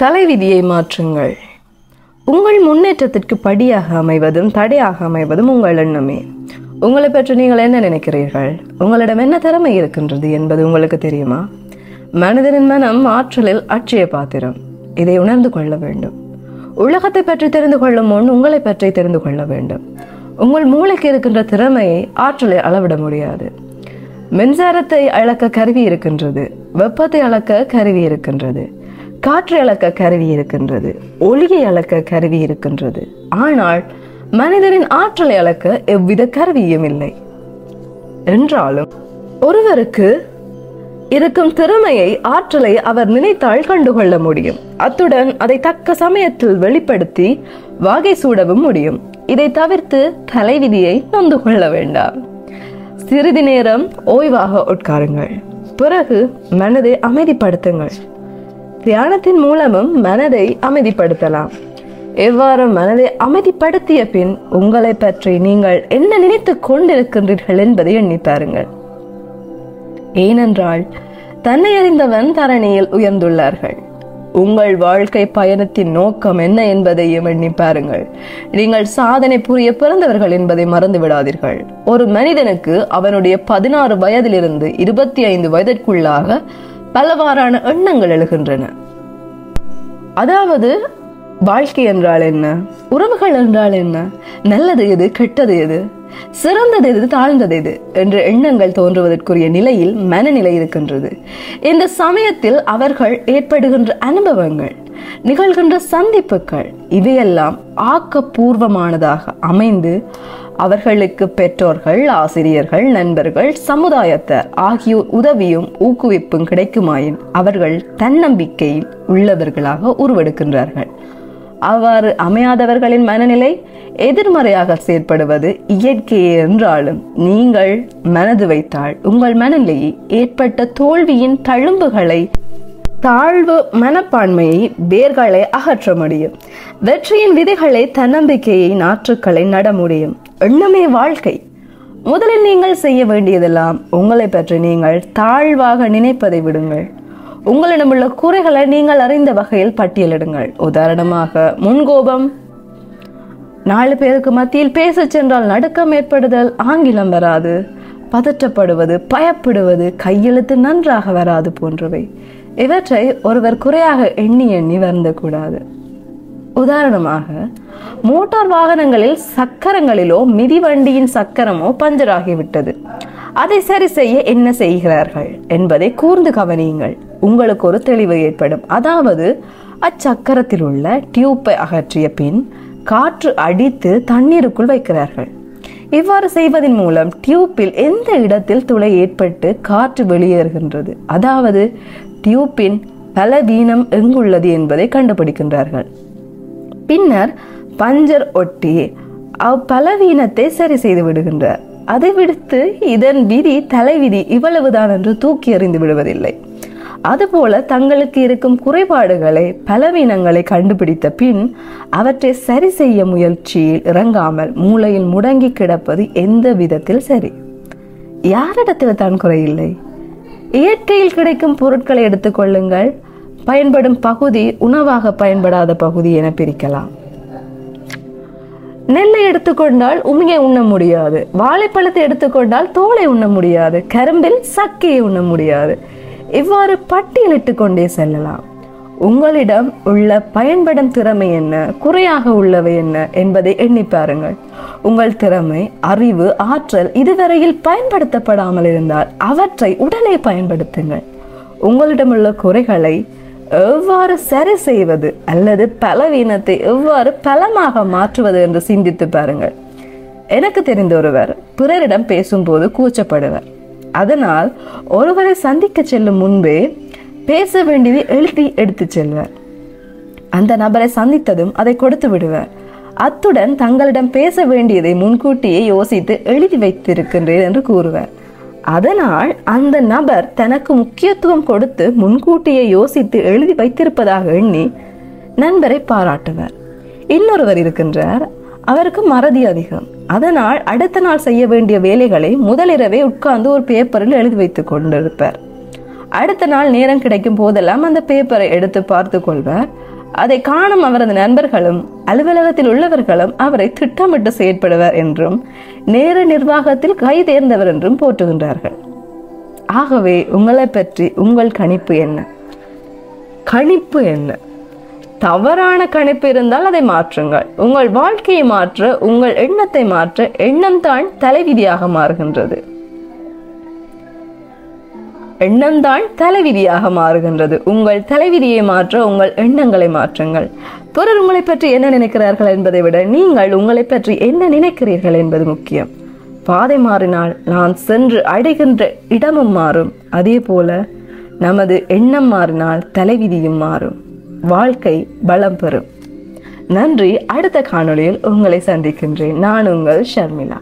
தலைவிதியை மாற்றுங்கள். உங்கள் முன்னேற்றத்திற்கு படியாக அமைவதும் தடையாக அமைவதும் உங்கள் எண்ணமே. உங்களை பற்றி நீங்கள் என்ன நினைக்கிறீர்கள்? உங்களிடம் என்ன திறமை இருக்கின்றது என்பது உங்களுக்கு தெரியுமா? மனிதனின் மனம் ஆற்றலில் அட்சய பாத்திரம். இதை உணர்ந்து கொள்ள வேண்டும். உலகத்தை பற்றி தெரிந்து கொள்ளும் முன் உங்களை பற்றி தெரிந்து கொள்ள வேண்டும். உங்கள் மூளைக்கு இருக்கின்ற திறமையை ஆற்றலை அளவிட முடியாது. மின்சாரத்தை அளக்க கருவி இருக்கின்றது. வெப்பத்தை அளக்க கருவி இருக்கின்றது. காற்றை அளக்க கருவி இருக்கின்றது ஒளியை அளக்க கருவி இருக்கின்றது. ஆனால் மனிதனின் ஆற்றலை அளக்க எவ்வித கருவியும் இல்லை. என்றாலும் ஒருவருக்கு இருக்கும் திறமையை ஆற்றலை அவர் நினைத்தால் கண்டுகொள்ள முடியும். அத்துடன் அதை தக்க சமயத்தில் வெளிப்படுத்தி வாகை சூடவும் முடியும். இதை தவிர்த்து தலைவிதியை நொந்து கொள்ள வேண்டாம். சிறிது நேரம் ஓய்வாக உட்காருங்கள். பிறகு மனதை அமைதிப்படுத்துங்கள். தியானத்தின் மூலமும் மனதை அமைதிப்படுத்தலாம். எவ்வாறு மனதை அமைதிப்படுத்திய பின் உங்களை பற்றி நீங்கள் என்ன நினைத்துக் கொண்டிருக்கின்றீர்கள் என்பதை எண்ணி பாருங்கள். ஏனென்றால் தன்னை அறிந்தவன் தரணியில் உயர்ந்துள்ளார்கள். உங்கள் வாழ்க்கை பயணத்தின் நோக்கம் என்ன என்பதையும் எண்ணி பாருங்கள். நீங்கள் சாதனை புரிய பிறந்தவர்கள் என்பதை மறந்து விடாதீர்கள் ஒரு மனிதனுக்கு அவனுடைய பதினாறு வயதிலிருந்து இருபத்தி ஐந்து வயதிற்குள்ளாக பலவாறான எண்ணங்கள் எழுகின்றன. அதாவது வாழ்க்கை என்றால் என்ன? உறவுகள் என்றால் என்ன? நல்லது எது கெட்டது எது? சிறந்தது எது தாழ்ந்தது எது? என்ற எண்ணங்கள் தோன்றுவதற்குரிய நிலையில் மனநிலை இருக்கின்றது. இந்த சமயத்தில் அவர்கள் ஏற்படுகின்ற அனுபவங்கள் நிகழ்கின்ற சந்திப்புகள் இவையெல்லாம் ஆக்கப்பூர்வமானதாக அமைந்து அவர்களுக்கு பெற்றோர்கள் ஆசிரியர்கள் நண்பர்கள் சமுதாயத்தார் ஆகியோர் உதவியும் ஊக்குவிப்பும் கிடைக்குமாயின் அவர்கள் தன்னம்பிக்கையில் உள்ளவர்களாக உருவெடுக்கின்றார்கள். அவ்வாறு அமையாதவர்களின் மனநிலை எதிர்மறையாக செயற்படுவது இயற்கையே என்றாலும் நீங்கள் மனது வைத்தால் உங்கள் மனநிலையை ஏற்பட்ட தோல்வியின் தழும்புகளை தாழ்வு மனப்பான்மையை வேர்களை அகற்ற முடியும். வெற்றியின் விதைகளை தன்னம்பிக்கையை நாற்றுக்களை நட முடியும். எண்ணமே வாழ்க்கை. முதலில் நீங்கள் செய்ய வேண்டியதெல்லாம் உங்களை பற்றி நீங்கள் தாழ்வாக நினைப்பதை விடுங்கள். உங்களிடமுள்ள குறைகளை நீங்கள் அறிந்த வகையில் பட்டியலிடுங்கள். உதாரணமாக முன்கோபம். நாலு பேருக்கு மத்தியில் பேசச் சென்றால் நடுக்கம் ஏற்படுதல் ஆங்கிலம் வராது. பதற்றப்படுவது பயப்படுவது கையெழுத்து நன்றாக வராது போன்றவை. இவற்றை ஒருவர் குறையாக எண்ணி எண்ணி வருந்தக்கூடாது உதாரணமாக மோட்டார் வாகனங்களில் சக்கரங்களிலோ மிதிவண்டியின் சக்கரமோ பஞ்சராகிவிட்டது அதை சரி செய்ய என்ன செய்கிறார்கள் என்பதை கூர்ந்து கவனியுங்கள். உங்களுக்கு ஒரு தெளிவு ஏற்படும். அதாவது அச்சக்கரத்தில் உள்ள டியூப்பை அகற்றிய பின் காற்று அடித்து தண்ணீருக்குள் வைக்கிறார்கள். இவ்வாறு செய்வதன் மூலம் டியூப்பில் எந்த இடத்தில் துளை ஏற்பட்டு காற்று வெளியேறுகின்றது? அதாவது டியூப்பின் பலவீனம் எங்குள்ளது என்பதை கண்டுபிடிக்கின்றார்கள். பின்னர் பஞ்சர் ஒட்டி அப்பலவீனத்தை சரி செய்து விடுகின்றார். அதை விடுத்து இதன் விதி தலைவிதி இவ்வளவுதான் என்று தூக்கி எறிந்து விடுவதில்லை. அதுபோல தங்களுக்கு இருக்கும் குறைபாடுகளை பலவீனங்களை கண்டுபிடித்த பின் அவற்றை சரி செய்ய முயற்சியில் இறங்காமல் மூளையில் முடங்கி கிடப்பது எந்த விதத்தில் சரி? யாரிடத்தில் தான் குறையில்லை? இயற்கையில் கிடைக்கும் பொருட்களை எடுத்துக்கொள்ளுங்கள் பயன்படும் பகுதி உணவாக பயன்படாத பகுதி என பிரிக்கலாம். நெல்லை எடுத்துக்கொண்டால் உமியை உண்ண முடியாது. வாழைப்பழத்தை எடுத்துக்கொண்டால் தோலை உண்ண முடியாது. கரும்பில் சக்கையை உண்ண முடியாது. இவ்வாறு பட்டியலிட்டு கொண்டே செல்லலாம். உங்களிடம் உள்ள பயன்படும் திறமை என்ன? குறையாக உள்ளவை என்ன? என்பதை எண்ணி பாருங்கள். உங்கள் திறமை அறிவு ஆற்றல் இதுவரையில் பயன்படுத்தப்படாமல் இருந்தால் அவற்றை உடனே பயன்படுத்துங்கள். உங்களிடமுள்ள குறைகளை எவ்வாறு சரி செய்வது அல்லது பலவீனத்தை எவ்வாறு பலமாக மாற்றுவது என்று சிந்தித்து பாருங்கள். எனக்கு தெரிந்த ஒருவர் பிறரிடம் பேசும்போது கூச்சப்படுவர். அதனால் ஒருவரை சந்திக்க செல்லும் முன்பே பேச வேண்டியதை எழுதி எடுத்து செல்வர். அந்த நபரை சந்தித்ததும் அதை கொடுத்து விடுவர். அத்துடன் தங்களிடம் பேச வேண்டியதை முன்கூட்டியே யோசித்து எழுதி வைத்திருக்கின்றேன் என்று கூறுவர். அதனால் அந்த நபர் தனக்கு முக்கியத்துவம் கொடுத்து முன்கூட்டியே யோசித்து எழுதி வைத்திருப்பதாக எண்ணி நண்பரை பாராட்டுவர். இன்னொருவர் இருக்கின்றார். அவருக்கு மறதி அதிகம். அதனால் அடுத்த நாள் செய்ய வேண்டிய வேலைகளை முதலிரவே உட்கார்ந்து ஒரு பேப்பரில் எழுதி வைத்துக் கொண்டிருப்பார். அடுத்த நாள் நேரம் கிடைக்கும் போதெல்லாம் அந்த பேப்பரை எடுத்து பார்த்து கொள்வார். அதை காணும் அவரது நண்பர்களும் அலுவலகத்தில் உள்ளவர்களும் அவரை திட்டமிட்டு செயற்படுவர் என்றும் நேர நிர்வாகத்தில் கை தேர்ந்தவர் என்றும் போற்றுகின்றார்கள். ஆகவே உங்களை பற்றி உங்கள் கணிப்பு என்ன? கணிப்பு என்ன? தவறான கணிப்பு இருந்தால் அதை மாற்றுங்கள். உங்கள் வாழ்க்கையை மாற்ற உங்கள் எண்ணத்தை மாற்ற எண்ணம் தான் தலைவிதியாக மாறுகின்றது. எண்ணம்தான் தலைவிதியாக மாறுகின்றது. உங்கள் தலைவிதியை மாற்ற உங்கள் எண்ணங்களை மாற்றுங்கள். பிறர் உங்களை பற்றி என்ன நினைக்கிறார்கள் என்பதை விட நீங்கள் உங்களை பற்றி என்ன நினைக்கிறீர்கள் என்பது முக்கியம். பாதை மாறினால் நான் சென்று அடைகின்ற இடமும் மாறும். அதே போல நமது எண்ணம் மாறினால் தலைவிதியும் மாறும். வாழ்க்கை பலம் பெறும். நன்றி. அடுத்த காணொளியில் உங்களை சந்திக்கின்றேன். நான் உங்கள் ஷர்மிளா.